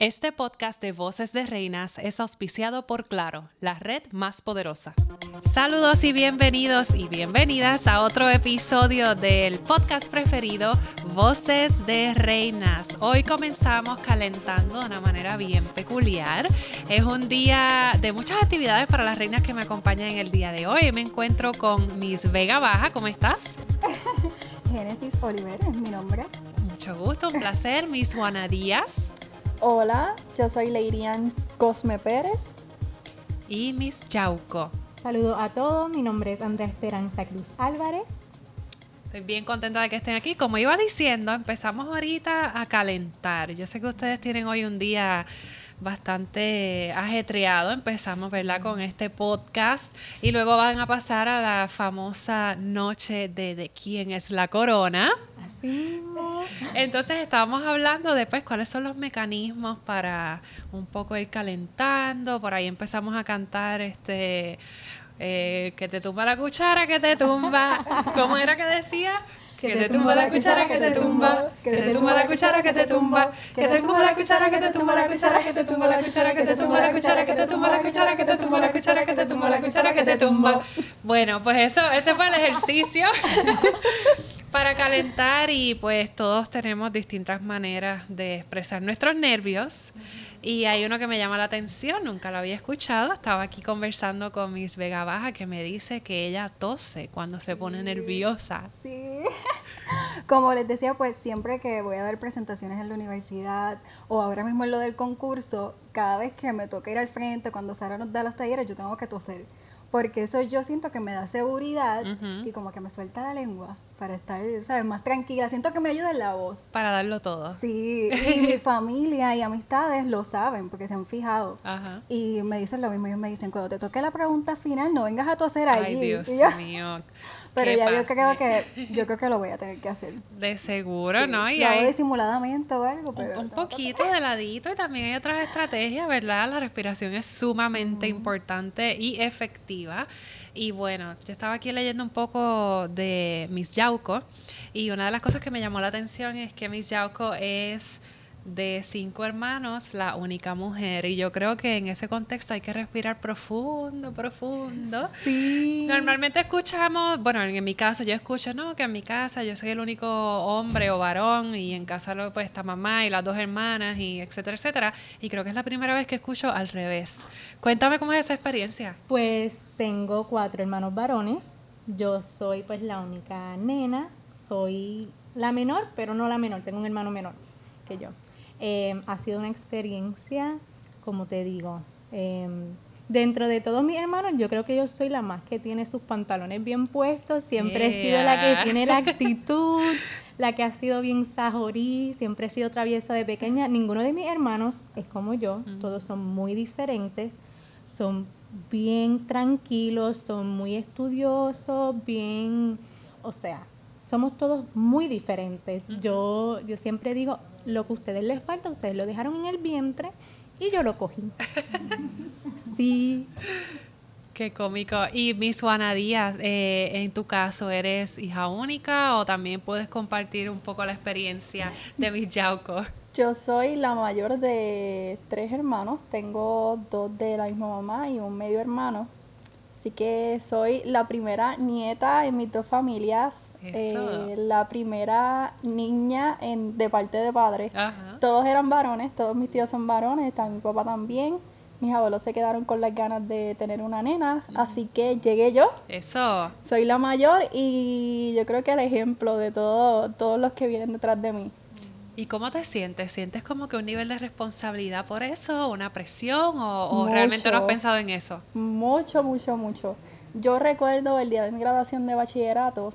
Este podcast de Voces de Reinas es auspiciado por Claro, la red más poderosa. Saludos y bienvenidos y bienvenidas a otro episodio del podcast preferido, Voces de Reinas. Hoy comenzamos calentando de una manera bien peculiar. Es un día de muchas actividades para las reinas que me acompañan en el día de hoy. Me encuentro con Miss Vega Baja. ¿Cómo estás? Génesis Oliver es mi nombre. Mucho gusto, un placer. Miss Juana Díaz. Hola, yo soy Leirian Cosme Pérez. Y Miss Yauco. Saludos a todos, mi nombre es Andrea Esperanza Cruz Álvarez. Estoy bien contenta de que estén aquí. Como iba diciendo, empezamos ahorita a calentar. Yo sé que ustedes tienen hoy un día bastante ajetreado. Empezamos, ¿verdad?, con este podcast y luego van a pasar a la famosa noche de, de quién es la corona. Entonces estábamos hablando de pues, cuáles son los mecanismos para un poco ir calentando. Por ahí empezamos a cantar este eh, que te tumba la cuchara, que te tumba. ¿Cómo era que decía? Que te tumba la cuchara, que te tumba. Que te tumba la cuchara, que te tumba. Que te tumba la cuchara, que te tumba la cuchara, que te tumba la cuchara, que te tumba la cuchara, que te tumba la cuchara, que te tumba la cuchara, que te tumba la cuchara, que te tumba. Bueno, pues eso, ese fue el ejercicio para calentar y pues todos tenemos distintas maneras de expresar nuestros nervios. Y hay uno que me llama la atención, nunca lo había escuchado. Estaba aquí conversando con Miss Vega Baja que me dice que ella tose cuando se pone nerviosa. Sí. Como les decía, pues siempre que voy a dar presentaciones en la universidad o ahora mismo en lo del concurso, cada vez que me toca ir al frente, cuando Sara nos da los talleres, yo tengo que toser porque eso yo siento que me da seguridad y como que me suelta la lengua para estar, ¿sabes? Más tranquila. Siento que me ayuda en la voz. Para darlo todo. Sí, y mi familia y amistades lo saben porque se han fijado. Ajá. Y me dicen lo mismo, ellos me dicen, cuando te toque la pregunta final, no vengas a toser allí. Ay, Dios mío. Pero ya yo creo que yo creo que lo voy a tener que hacer. De seguro, ¿no? Y lo hago disimuladamente o algo, pero un, poquito de ladito y también hay otras estrategias, ¿verdad? La respiración es sumamente importante y efectiva. Y bueno, yo estaba aquí leyendo un poco de Miss Yauco y una de las cosas que me llamó la atención es que Miss Yauco es de cinco hermanos, la única mujer. Y yo creo que en ese contexto hay que respirar profundo, profundo. Sí. Normalmente escuchamos, bueno, en mi caso yo escucho, no, que en mi casa yo soy el único hombre o varón y en casa pues está mamá y las dos hermanas y etcétera, etcétera. Y creo que es la primera vez que escucho al revés. Cuéntame cómo es esa experiencia. Pues tengo cuatro hermanos varones. Yo soy pues la única nena. Soy la menor, pero no la menor. Tengo un hermano menor que yo. Em, ha sido una experiencia, como te digo, em, dentro de todos mis hermanos, yo creo que yo soy la más que tiene sus pantalones bien puestos, siempre he sido la que tiene la actitud, la que ha sido bien sajorí, siempre he sido traviesa de pequeña. Ninguno de mis hermanos es como yo, todos son muy diferentes, son bien tranquilos, son muy estudiosos, bien, o sea, somos todos muy diferentes. Yo, yo siempre digo, lo que a ustedes les falta, ustedes lo dejaron en el vientre y yo lo cogí. sí. Qué cómico. Y Miss Juana Díaz, eh, en tu caso, ¿eres hija única o también puedes compartir un poco la experiencia de Miss Yauco? Yo soy la mayor de tres hermanos. Tengo dos de la misma mamá y un medio hermano. Así que soy la primera nieta en mis dos familias, eh, la primera niña en, de parte de padre. Todos eran varones, todos mis tíos son varones, mi papá también. Mis abuelos se quedaron con las ganas de tener una nena, así que llegué yo. Eso. Soy la mayor y yo creo que el ejemplo de todo, todos los que vienen detrás de mí. ¿Y cómo te sientes? ¿Sientes como que un nivel de responsabilidad por eso, una presión o, realmente no has pensado en eso? Mucho, mucho, mucho. Yo recuerdo el día de mi graduación de bachillerato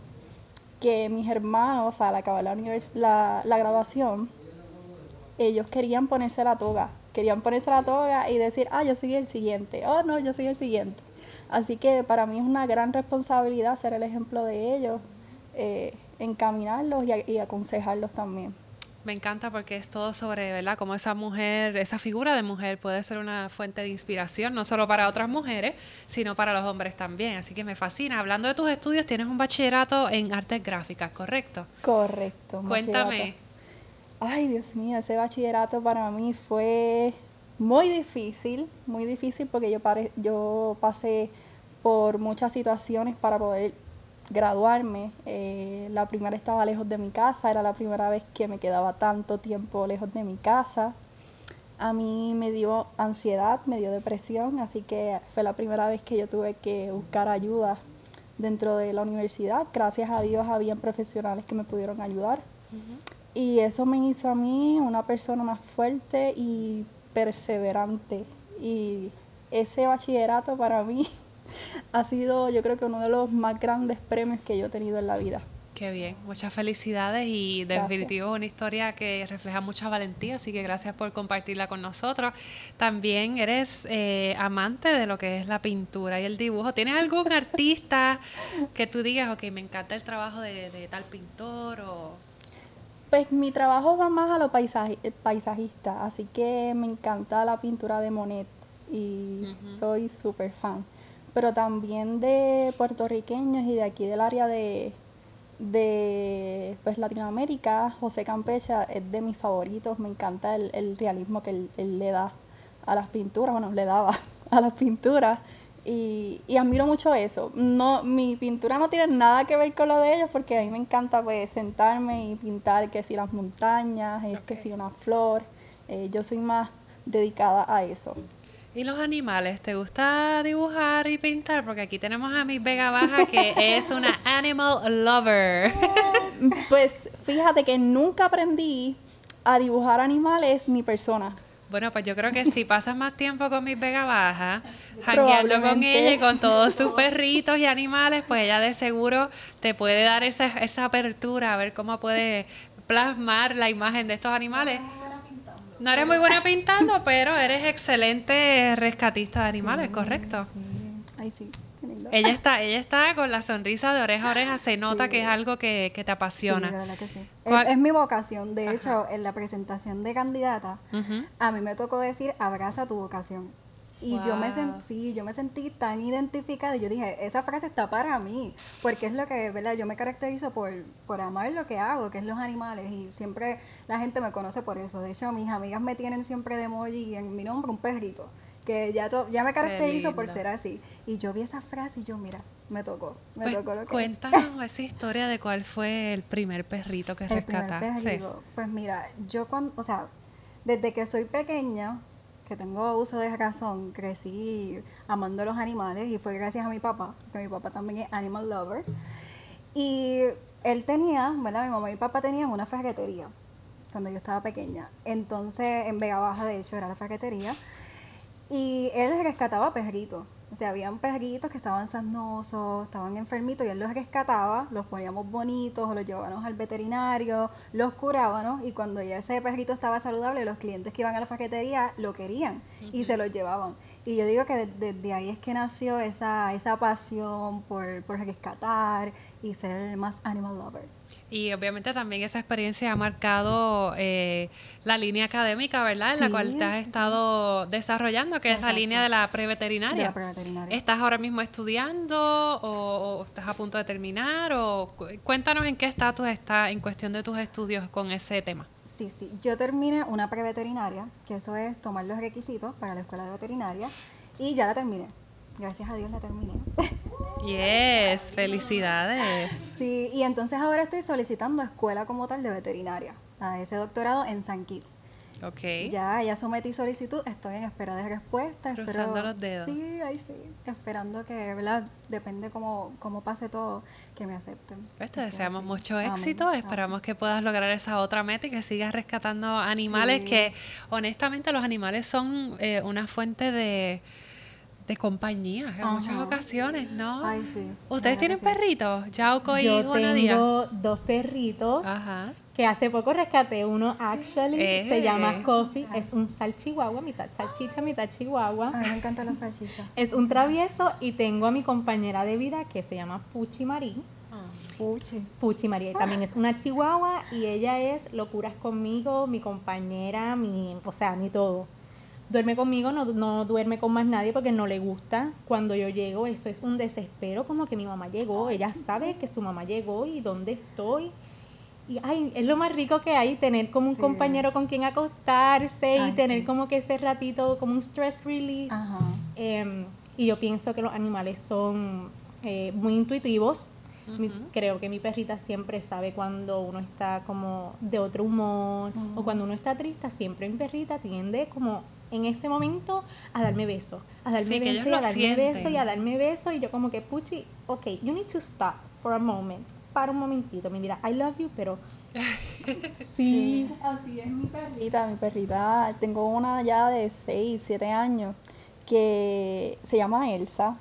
que mis hermanos, al acabar la, la, la graduación, ellos querían ponerse la toga. Querían ponerse la toga y decir, ah, yo soy el siguiente. Oh, no, yo soy el siguiente. Así que para mí es una gran responsabilidad ser el ejemplo de ellos, eh, encaminarlos y aconsejarlos también. Me encanta porque es todo sobre, ¿verdad? Cómo esa mujer, esa figura de mujer puede ser una fuente de inspiración, no solo para otras mujeres, sino para los hombres también. Así que me fascina. Hablando de tus estudios, tienes un bachillerato en artes gráficas, ¿correcto? Correcto. Cuéntame. Ay, Dios mío, ese bachillerato para mí fue muy difícil, muy difícil porque yo, pare, yo pasé por muchas situaciones para poder graduarme. Eh, la primera estaba lejos de mi casa, era la primera vez que me quedaba tanto tiempo lejos de mi casa. A mí me dio ansiedad, me dio depresión, así que fue la primera vez que yo tuve que buscar ayuda dentro de la universidad. Gracias a Dios habían profesionales que me pudieron ayudar. Y eso me hizo a mí una persona más fuerte y perseverante. Y ese bachillerato para mí ha sido yo creo que uno de los más grandes premios que yo he tenido en la vida. Qué bien, muchas felicidades y de definitivo una historia que refleja mucha valentía, así que gracias por compartirla con nosotros. También eres eh, amante de lo que es la pintura y el dibujo. ¿Tienes algún artista que tú digas, ok, me encanta el trabajo de, tal pintor o...? Pues mi trabajo va más a lo paisajista, así que me encanta la pintura de Monet y soy súper fan pero también de puertorriqueños y de aquí del área de, de pues, Latinoamérica, José Campecha es de mis favoritos, me encanta el, realismo que él, le da a las pinturas, bueno, le daba a las pinturas y, admiro mucho eso. No, mi pintura no tiene nada que ver con lo de ellos porque a mí me encanta pues sentarme y pintar que si las montañas, que si una flor, eh, yo soy más dedicada a eso. ¿Y los animales? ¿Te gusta dibujar y pintar? Porque aquí tenemos a mi Vega Baja que es una animal lover. Pues fíjate que nunca aprendí a dibujar animales ni personas. Bueno, pues yo creo que si pasas más tiempo con mi Vega Baja, jangueando con ella y con todos sus perritos y animales, pues ella de seguro te puede dar esa, esa apertura a ver cómo puede plasmar la imagen de estos animales. No eres muy buena pintando, pero eres excelente rescatista de animales, ¿correcto? Ay, sí. Ella está, ella está con la sonrisa de oreja a oreja, se nota que es algo que, te apasiona. Es, mi vocación. De hecho, en la presentación de candidata, a mí me tocó decir abraza tu vocación. Y yo me sentí, yo me sentí tan identificada y yo dije, esa frase está para mí, porque es lo que, ¿verdad? Yo me caracterizo por, por amar lo que hago, que es los animales, y siempre la gente me conoce por eso. De hecho, mis amigas me tienen siempre de emoji en mi nombre un perrito, que ya, ya me caracterizo por ser así. Y yo vi esa frase y yo, mira, me tocó, me pues tocó lo que Cuéntanos esa historia de cuál fue el primer perrito que el rescataste. Primer perrito. Pues mira, yo cuando, o sea, desde que soy pequeña, que tengo uso de razón, crecí amando los animales y fue gracias a mi papá, que mi papá también es animal lover. Y él tenía, ¿verdad? Mi mamá y mi papá tenían una ferretería cuando yo estaba pequeña. Entonces, en Vega Baja, de hecho, era la ferretería. Y él rescataba perritos. O sea, habían perritos que estaban sanosos, estaban enfermitos y él los rescataba, los poníamos bonitos o los llevábamos al veterinario, los curábamos y cuando ya ese perrito estaba saludable, los clientes que iban a la faquetería lo querían y se los llevaban. Y yo digo que desde ahí es que nació esa, esa pasión por, por rescatar y ser más animal lover. Y obviamente también esa experiencia ha marcado eh, la línea académica, ¿verdad? En la cual te has estado desarrollando, que es la línea de la preveterinaria. preveterinaria. ¿Estás ahora mismo estudiando o, estás a punto de terminar? o Cuéntanos en qué estatus está en cuestión de tus estudios con ese tema. Sí, sí. Yo terminé una preveterinaria, que eso es tomar los requisitos para la escuela de veterinaria, y ya la terminé. Gracias a Dios la terminé. Yes, felicidades. Sí, y entonces ahora estoy solicitando escuela como tal de veterinaria, a ese doctorado en San Kitts. Ok. Ya, ya sometí solicitud, estoy en espera de respuesta. Cruzando los dedos. Sí, ahí sí. Esperando que, ¿verdad? Depende cómo, cómo pase todo, que me acepten. Pues te deseamos mucho éxito. Esperamos que puedas lograr esa otra meta y que sigas rescatando animales que, honestamente, los animales son eh, una fuente de de compañía en muchas ocasiones, ¿no? Ay, sí. ¿Ustedes tienen perritos? Yauco y Yo tengo dos perritos Ajá. que hace poco rescaté. Uno, actually, se llama Coffee. Es un salchihuahua, mitad salchicha, mitad chihuahua. A mí me encantan los salchichas. Es un travieso y tengo a mi compañera de vida que se llama Puchi Marí. Ah, Puchi. Puchi María. También es una chihuahua y ella es locuras conmigo, mi compañera, mi, o sea, mi todo duerme conmigo, no, no duerme con más nadie porque no le gusta. Cuando yo llego, eso es un desespero, como que mi mamá llegó, ella sabe que su mamá llegó y dónde estoy. y ay, es lo más rico que hay, tener como un Sí. compañero con quien acostarse y tener sí. como que ese ratito, como un stress relief. Ajá. Em, y yo pienso que los animales son eh, muy intuitivos. Mi- creo que mi perrita siempre sabe cuando uno está como de otro humor o cuando uno está triste. Siempre mi perrita tiende como en ese momento a darme besos, a darme Sí, que ellos besos y a darme sienten. besos y a darme besos. Y yo como que, Puchi, ok, you need to stop for a moment. Para un momentito, mi vida. I love you, pero... sí. Así es mi perrita, mi perrita, tengo una ya de 6, 7 años que se llama Elsa.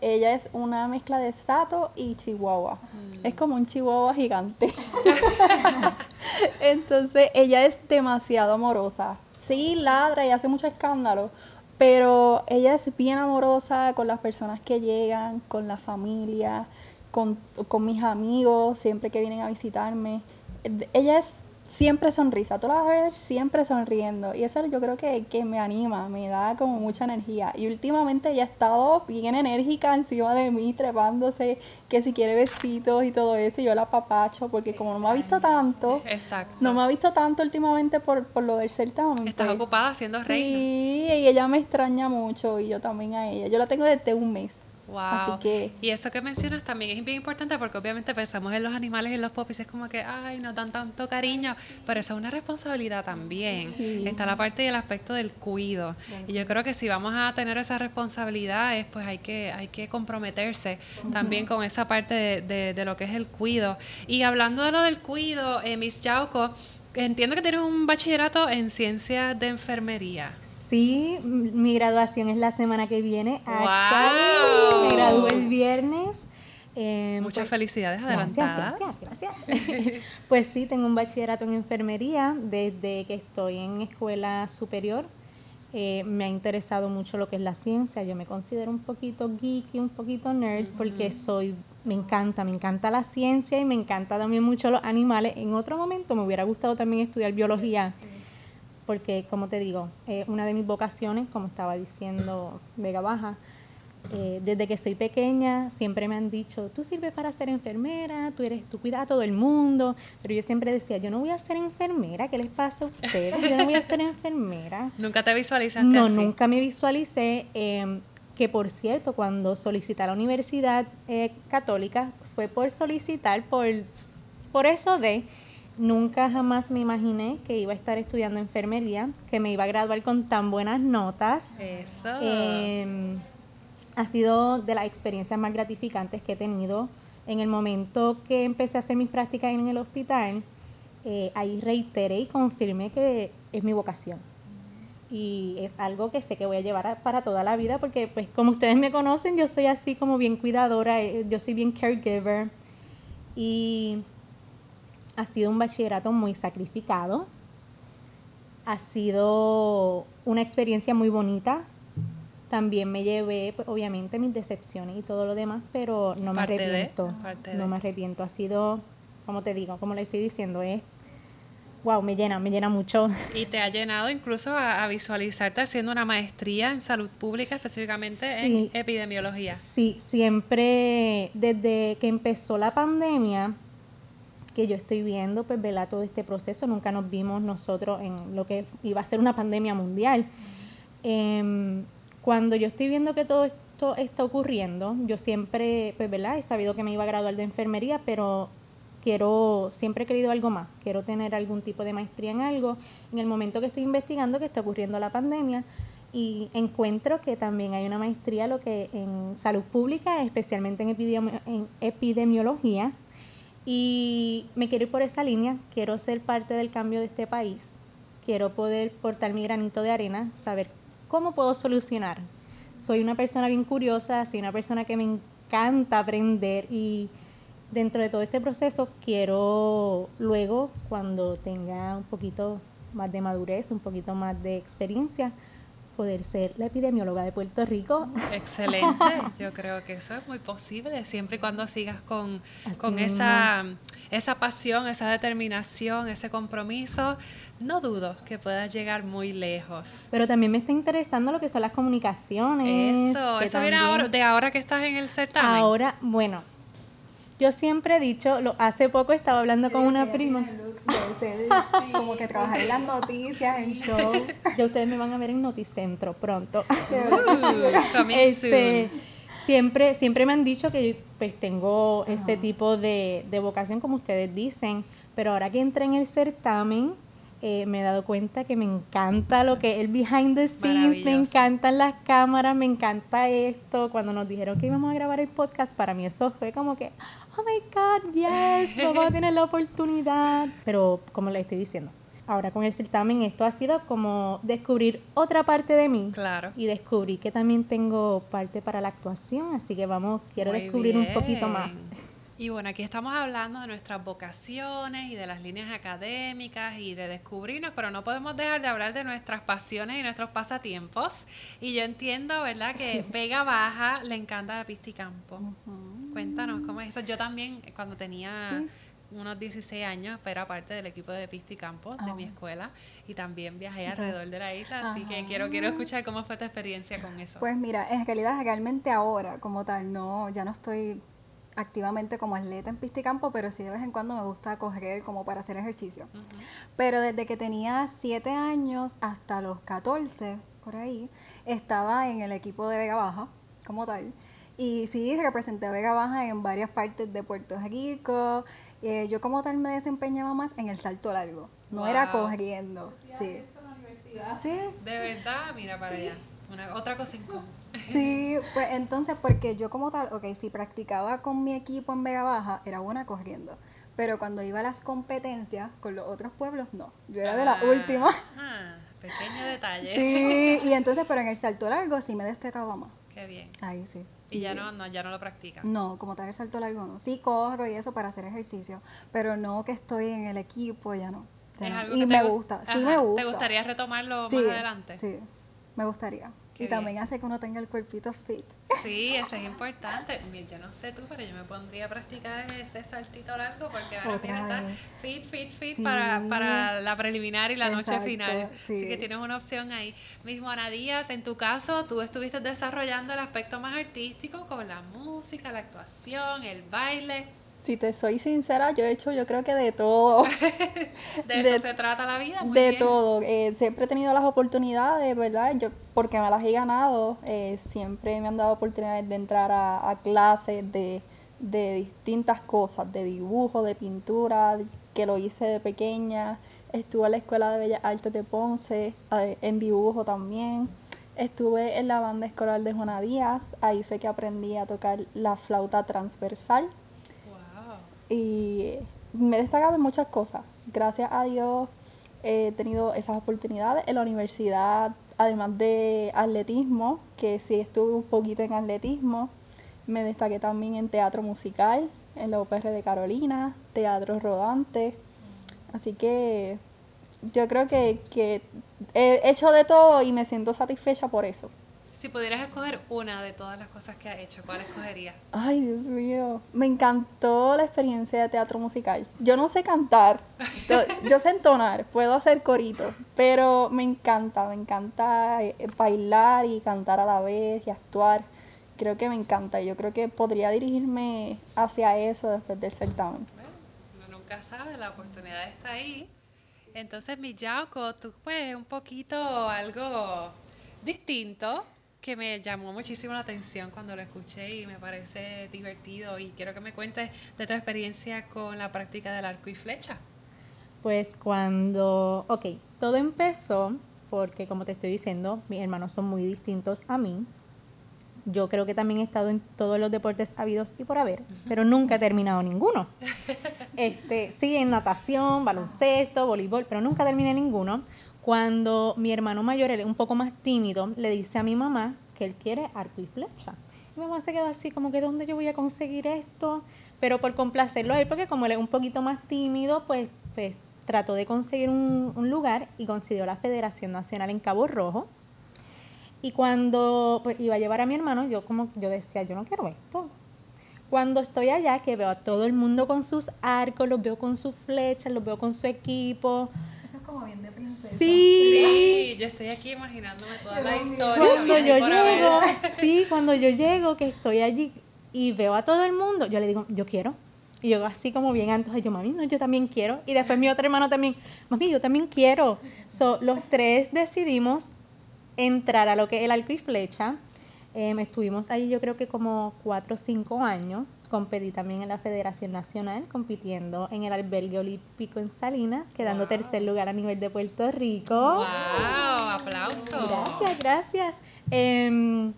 Ella es una mezcla de Sato y Chihuahua. Es como un Chihuahua gigante. Entonces, ella es demasiado amorosa. Sí, ladra y hace mucho escándalo, pero ella es bien amorosa con las personas que llegan, con la familia, con, con mis amigos, siempre que vienen a visitarme. Eh, Ella es siempre sonrisa, tú la vas a ver siempre sonriendo. Y eso yo creo que, que me anima, me da como mucha energía. Y últimamente ella ha estado bien enérgica encima de mí, trepándose, que si quiere besitos y todo eso, y yo la papacho, porque como no me ha visto tanto, Exacto. no me ha visto tanto últimamente por, por lo del certamen. Estás pues, ocupada Sí, reina. y ella me extraña mucho y yo también a ella. Yo la tengo desde un mes. Wow. Así que Y eso que mencionas también es bien importante porque obviamente pensamos en los animales y en los popis, es como que, ay, nos dan tanto cariño, pero eso es una responsabilidad también. Sí. Está la parte y el aspecto del cuido. Y yo creo que si vamos a tener esa responsabilidad, es, pues hay que, hay que comprometerse también con esa parte de, de- de lo que es el cuido. Y hablando de lo del cuido, eh, Miss Yauco, entiendo que tienes un bachillerato en ciencias de enfermería. Sí, mi graduación es la semana que viene. ¡Wow! Actually, Me gradué el viernes. Eh, Muchas pues, felicidades adelantadas. gracias, gracias. pues sí, tengo un bachillerato en enfermería desde que estoy en escuela superior. Eh, me ha interesado mucho lo que es la ciencia. Yo me considero un poquito geeky, un poquito nerd, porque soy, me encanta, me encanta la ciencia y me encanta también mucho los animales. En otro momento me hubiera gustado también estudiar biología, porque como te digo, eh, una de mis vocaciones, como estaba diciendo Vega Baja, eh, desde que soy pequeña siempre me han dicho, tú sirves para ser enfermera, tú eres, tú cuidas a todo el mundo, pero yo siempre decía, yo no voy a ser enfermera, ¿qué les pasa a ustedes? Yo no voy a ser enfermera. ¿Nunca te visualizaste No, así? nunca me visualicé. eh, que por cierto, cuando solicité a la Universidad eh, Católica, fue por solicitar, por, por eso de, nunca jamás me imaginé que iba a estar estudiando enfermería, que me iba a graduar con tan buenas notas. Eso. Eh, ha sido de las experiencias más gratificantes que he tenido. En el momento que empecé a hacer mis prácticas en el hospital, eh, ahí reiteré y confirmé que es mi vocación. Y es algo que sé que voy a llevar a- para toda la vida porque, pues, como ustedes me conocen, yo soy así como bien cuidadora, eh, yo soy bien caregiver. Y ha sido un bachillerato muy sacrificado. Ha sido una experiencia muy bonita. También me llevé, pues, obviamente, mis decepciones y todo lo demás, pero no me Parte arrepiento. no de. me arrepiento. Ha sido, como te digo, como le estoy diciendo, es, wow, me llena, me llena mucho. Y te ha llenado incluso a, a visualizarte haciendo una maestría en salud pública, específicamente Sí. en epidemiología. Sí, siempre desde que empezó la pandemia, que yo estoy viendo, pues, ¿verdad? Todo este proceso, nunca nos vimos nosotros en lo que iba a ser una pandemia mundial. Em, cuando yo estoy viendo que todo esto está ocurriendo, yo siempre, pues, ¿verdad? He sabido que me iba a graduar de enfermería, pero quiero, siempre he querido algo más, quiero tener algún tipo de maestría en algo. En el momento que estoy investigando que está ocurriendo la pandemia, y encuentro que también hay una maestría lo que en salud pública, especialmente en, epidemi- en epidemiología, y me quiero ir por esa línea, quiero ser parte del cambio de este país, quiero poder portar mi granito de arena, saber cómo puedo solucionar. Soy una persona bien curiosa, soy una persona que me encanta aprender y dentro de todo este proceso quiero luego, cuando tenga un poquito más de madurez, un poquito más de experiencia, poder ser la epidemióloga de Puerto Rico. Excelente, yo creo que eso es muy posible, siempre y cuando sigas con, con esa, esa pasión, esa determinación, ese compromiso, no dudo que puedas llegar muy lejos. Pero también me está interesando lo que son las comunicaciones. Eso, eso viene ahora, de ahora que estás en el certamen. Ahora, bueno, Yo siempre he dicho, lo, hace poco estaba hablando con una prima. como que trabajar en las noticias, en show. Ya ustedes me van a ver en Noticentro pronto. Uh, Este, siempre, siempre me han dicho que yo pues tengo ese Ajá. tipo de, de vocación, como ustedes dicen, pero ahora que entré en el certamen, eh, me he dado cuenta que me encanta lo que es el behind the scenes, me encantan las cámaras, me encanta esto. Cuando nos dijeron que íbamos a grabar el podcast, para mí eso fue como que, oh my God, yes, vamos a tener la oportunidad. Pero como le estoy diciendo, ahora con el certamen esto ha sido como descubrir otra parte de mí Claro. y descubrí que también tengo parte para la actuación, así que vamos, quiero Muy descubrir un poquito más. Y bueno, aquí estamos hablando de nuestras vocaciones y de las líneas académicas y de descubrirnos, pero no podemos dejar de hablar de nuestras pasiones y nuestros pasatiempos. Y yo entiendo, ¿verdad?, que Vega Baja le encanta la pista y campo. Cuéntanos cómo es eso. Yo también, eh, cuando tenía Sí. unos 16 años, era parte del equipo de pista y campo de mi escuela y también viajé alrededor de la isla, así que quiero, quiero escuchar cómo fue tu experiencia con eso. Pues mira, en realidad realmente ahora como tal, no, ya no estoy activamente como atleta en pista y campo, pero sí de vez en cuando me gusta correr como para hacer ejercicio. Pero desde que tenía 7 años hasta los 14, por ahí, estaba en el equipo de Vega Baja, como tal. Y sí, representé a Vega Baja en varias partes de Puerto Rico. Eh, yo como tal me desempeñaba más en el salto largo, no era Wow. corriendo. Sí. Sí, De verdad, mira para allá. Una, otra cosa en común. Sí, pues entonces, porque yo como tal, ok, si practicaba con mi equipo en Vega Baja, era buena corriendo. Pero cuando iba a las competencias con los otros pueblos, no. Yo era de la Ah, última. ah, pequeño detalle. Sí, y entonces, pero en el salto largo sí me destacaba más. Qué bien. Ahí sí. Y ya no, no, ya no lo practica. No, como tal el salto largo no. Sí corro y eso para hacer ejercicio, pero no que estoy en el equipo, ya no. ya Es no. algo Y que me gu- gusta, sí me gusta. ¿Te gustaría retomarlo Sí, más adelante? Sí, me gustaría. Qué y también hace que uno tenga el cuerpito fit. Sí, eso es importante. Yo no sé tú, pero yo me pondría a practicar ese saltito largo porque ahora mismo está vez. fit, fit, fit Sí. para, para la preliminar y la noche final. Así sí. que tienes una opción ahí. Mismo Ana Díaz, en tu caso, tú estuviste desarrollando el aspecto más artístico con la música, la actuación, el baile. Si te soy sincera, yo he hecho yo creo que de todo. De eso De- se trata la vida. Muy de bien. todo. Eh, siempre he tenido las oportunidades, ¿verdad? Yo, porque me las he ganado, eh, siempre me han dado oportunidades de entrar a, a clases de, de distintas cosas, de dibujo, de pintura, que lo hice de pequeña. Estuve en la Escuela de Bellas Artes de Ponce, eh, en dibujo también. Estuve en la banda escolar de Juana Díaz, ahí fue que aprendí a tocar la flauta transversal. Y me he destacado en muchas cosas. Gracias a Dios he tenido esas oportunidades en la universidad, además de atletismo, que sí estuve un poquito en atletismo. Me destaqué también en teatro musical, en la UPR de Carolina, teatro rodante. Así que yo creo que, que he hecho de todo y me siento satisfecha por eso. Si pudieras escoger una de todas las cosas que has hecho, ¿cuál escogerías? Ay, Dios mío. Me encantó la experiencia de teatro musical. Yo no sé cantar, yo- sé entonar, puedo hacer corito, pero me encanta, me encanta eh, bailar y cantar a la vez y actuar. Creo que me encanta. Yo creo que podría dirigirme hacia eso después del certamen. Bueno, uno nunca sabe, la oportunidad está ahí. Entonces, mi Yauco, tú pues un poquito algo distinto que me llamó muchísimo la atención cuando lo escuché y me parece divertido y quiero que me cuentes de tu experiencia con la práctica del arco y flecha. Pues cuando, ok, todo empezó porque como te estoy diciendo, mis hermanos son muy distintos a mí. Yo creo que también he estado en todos los deportes habidos y por haber, pero nunca he terminado ninguno. Este, sí, en natación, baloncesto, voleibol, pero nunca terminé ninguno. Cuando mi hermano mayor, él es un poco más tímido, le dice a mi mamá que él quiere arco y flecha. Mi mamá se quedó así como que ¿dónde yo voy a conseguir esto? Pero por complacerlo a él, porque como él es un poquito más tímido, pues, pues trató de conseguir un, un lugar y consiguió la Federación Nacional en Cabo Rojo. Y cuando pues, iba a llevar a mi hermano, yo como yo decía, yo no quiero esto. Cuando estoy allá, que veo a todo el mundo con sus arcos, los veo con sus flechas, los veo con su equipo. Como bien de princesa. Sí. yo estoy aquí imaginándome toda Yo la historia. Cuando yo llego, sí, cuando yo llego, que estoy allí y veo a todo el mundo, yo le digo, yo quiero, Y yo así como bien antoja, yo, mami, no, yo también quiero. Y después mi otro hermano también, mami, yo también quiero. So, los tres decidimos entrar a lo que es el arco y flecha. Em, estuvimos ahí yo creo que como cuatro o cinco años. Competí también en la Federación Nacional, compitiendo en el albergue olímpico en Salinas, quedando tercer lugar a nivel de Puerto Rico. ¡Wow! ¡Aplauso! Gracias, gracias. Em,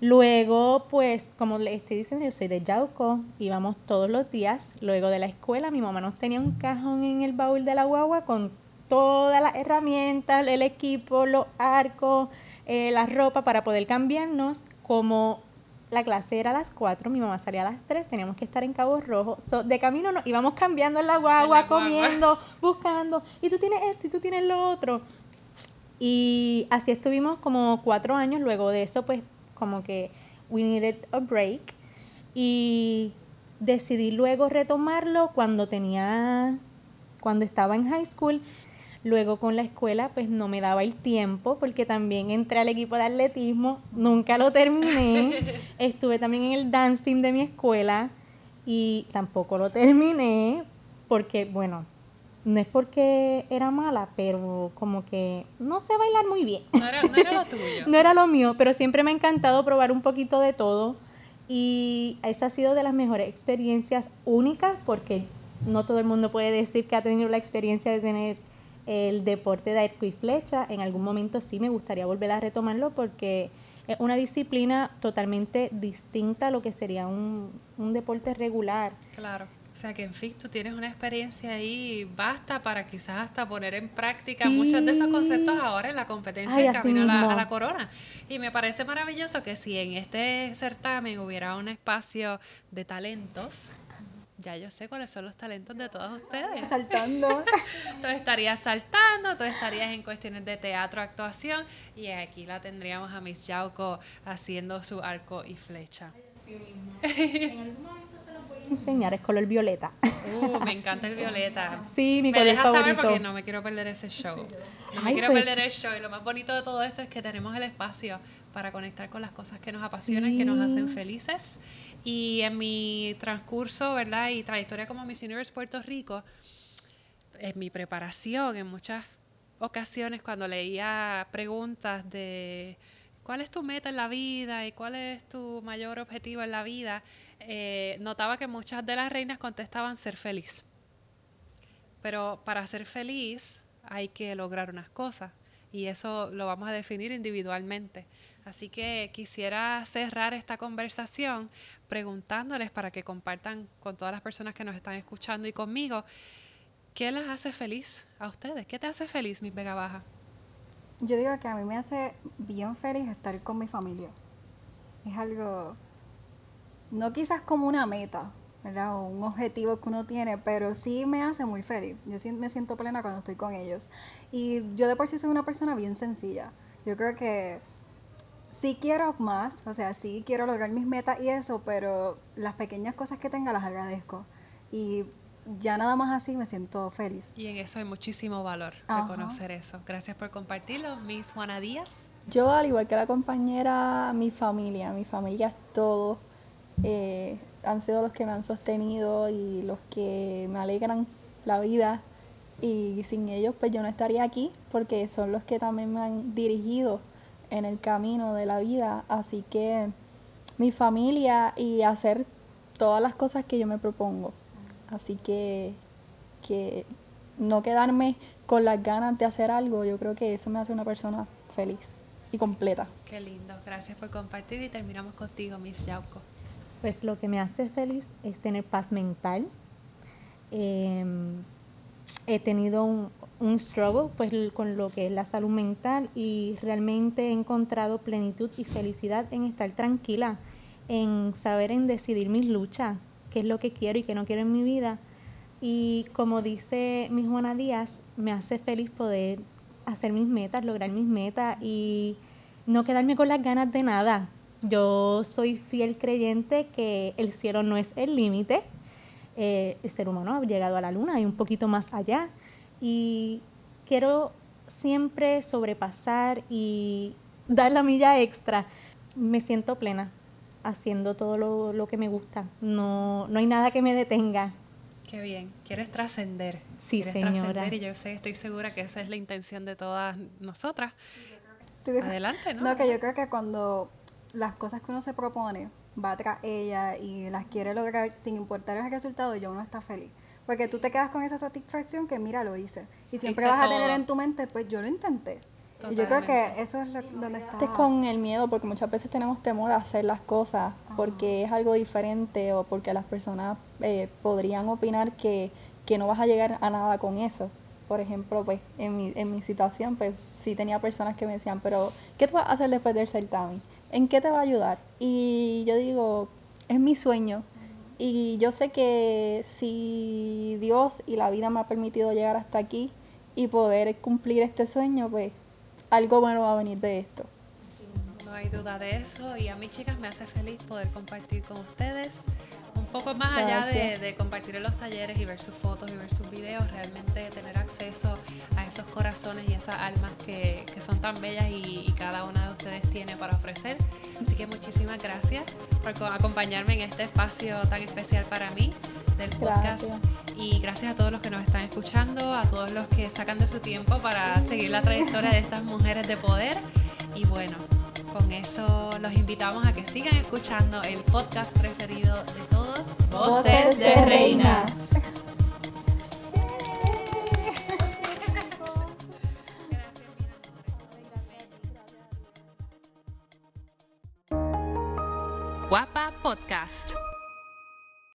luego, pues, como le estoy diciendo, yo soy de Yauco, íbamos todos los días. Luego de la escuela, mi mamá nos tenía un cajón en el baúl de la guagua con todas las herramientas, el equipo, los arcos, eh, la ropa para poder cambiarnos. Como la clase era a las 4, mi mamá salía a las 3, teníamos que estar en Cabo Rojo. So, de camino nos íbamos cambiando en la guagua, En la guagua. comiendo, buscando, y tú tienes esto y tú tienes lo otro. Y así estuvimos como cuatro años. Luego de eso, pues como que we needed a break. Y decidí luego retomarlo cuando tenía, cuando estaba en high school. Luego con la escuela, pues no me daba el tiempo porque también entré al equipo de atletismo, nunca lo terminé. Estuve también en el dance team de mi escuela y tampoco lo terminé porque, bueno, no es porque era mala, pero como que no sé bailar muy bien. No era, no era lo tuyo. No era lo mío, pero siempre me ha encantado probar un poquito de todo y esa ha sido de las mejores experiencias únicas porque no todo el mundo puede decir que ha tenido la experiencia de tener el deporte de arco y flecha. En algún momento sí me gustaría volver a retomarlo porque es una disciplina totalmente distinta a lo que sería un, un deporte regular. Claro. O sea que en fin, tú tienes una experiencia ahí basta para quizás hasta poner en práctica Sí. muchos de esos conceptos ahora en la competencia Ay, en camino a la, mismo. a la corona. Y me parece maravilloso que si en este certamen hubiera un espacio de talentos, ya yo sé cuáles son los talentos de todos ustedes. Saltando. Tú estarías saltando, tú estarías en cuestiones de teatro, actuación, y aquí la tendríamos a Miss Yauco haciendo su arco y flecha. En algún momento enseñar, es color violeta. Uh, me encanta el violeta. Sí, mi me color saber favorito. porque no me quiero perder ese show. No me quiero pues. perder el show. Y lo más bonito de todo esto es que tenemos el espacio para conectar con las cosas que nos apasionan, que nos hacen Sí. felices. Y en mi transcurso, ¿verdad? Y trayectoria como Miss Universe Puerto Rico, en mi preparación, en muchas ocasiones cuando leía preguntas de cuál es tu meta en la vida y cuál es tu mayor objetivo en la vida, eh, notaba que muchas de las reinas contestaban ser feliz. Pero para ser feliz hay que lograr unas cosas y eso lo vamos a definir individualmente. Así que quisiera cerrar esta conversación preguntándoles para que compartan con todas las personas que nos están escuchando y conmigo, ¿qué les hace feliz a ustedes? ¿Qué te hace feliz, mi Vega Baja? Yo digo que a mí me hace bien feliz estar con mi familia. Es algo, no quizás como una meta, ¿verdad? O un objetivo que uno tiene, pero sí me hace muy feliz. Yo sí me siento plena cuando estoy con ellos. Y yo de por sí soy una persona bien sencilla. Yo creo que sí quiero más, o sea, sí quiero lograr mis metas y eso, pero las pequeñas cosas que tenga las agradezco. Y ya nada más así me siento feliz. Y en eso hay muchísimo valor, Ajá. reconocer eso. Gracias por compartirlo, Miss Juana Díaz. Yo, al igual que la compañera, mi familia, mi familia es todo. Eh, han sido los que me han sostenido y los que me alegran la vida. Y sin ellos, pues yo no estaría aquí, porque son los que también me han dirigido en el camino de la vida. Así que mi familia y hacer todas las cosas que yo me propongo. Así que, que no quedarme con las ganas de hacer algo, yo creo que eso me hace una persona feliz y completa. Qué lindo. Gracias por compartir y terminamos contigo, Miss Yauco. Pues lo que me hace feliz es tener paz mental. Em, he tenido un, struggle pues, con lo que es la salud mental y realmente he encontrado plenitud y felicidad en estar tranquila, en saber en decidir mis luchas, qué es lo que quiero y qué no quiero en mi vida. Y como dice mi Juana Díaz, me hace feliz poder hacer mis metas, lograr mis metas y no quedarme con las ganas de nada. Yo soy fiel creyente que el cielo no es el límite. Eh, el ser humano ha llegado a la luna y un poquito más allá. Y quiero siempre sobrepasar y dar la milla extra. Me siento plena. haciendo todo lo, lo que me gusta. No, no hay nada que me detenga. Qué bien. Quieres trascender. Sí, Quieres señora. trascender y yo sé, estoy segura que esa es la intención de todas nosotras. ¿Tú de- Adelante, ¿no? No, que yo creo que cuando las cosas que uno se propone va tras ella y las quiere lograr sin importar el resultado, ya uno está feliz. Porque tú te quedas con esa satisfacción que mira, lo hice. Y siempre Diste vas a tener todo. en tu mente, pues yo lo intenté. Y yo creo que eso es lo- donde está. Es con el miedo, porque muchas veces tenemos temor a hacer las cosas porque es algo diferente o porque las personas eh, podrían opinar que, que no vas a llegar a nada con eso. Por ejemplo, pues en mi, en mi situación, pues sí tenía personas que me decían, pero ¿qué tú vas a hacer después del certamen? ¿En qué te va a ayudar? Y yo digo, es mi sueño. Y yo sé que si Dios y la vida me ha permitido llegar hasta aquí y poder cumplir este sueño, pues algo bueno va a venir de esto. No hay duda de eso y a mí chicas me hace feliz poder compartir con ustedes un poco más allá de, de compartir en los talleres y ver sus fotos y ver sus videos, realmente tener acceso a esos corazones y esas almas que, que son tan bellas y, y cada una de ustedes tiene para ofrecer. Así que muchísimas gracias por co- acompañarme en este espacio tan especial para mí del podcast. Gracias. Y gracias a todos los que nos están escuchando, a todos los que sacan de su tiempo para seguir la trayectoria de estas mujeres de poder. Y bueno, con eso los invitamos a que sigan escuchando el podcast preferido de todos, Voces de Reinas. Guapa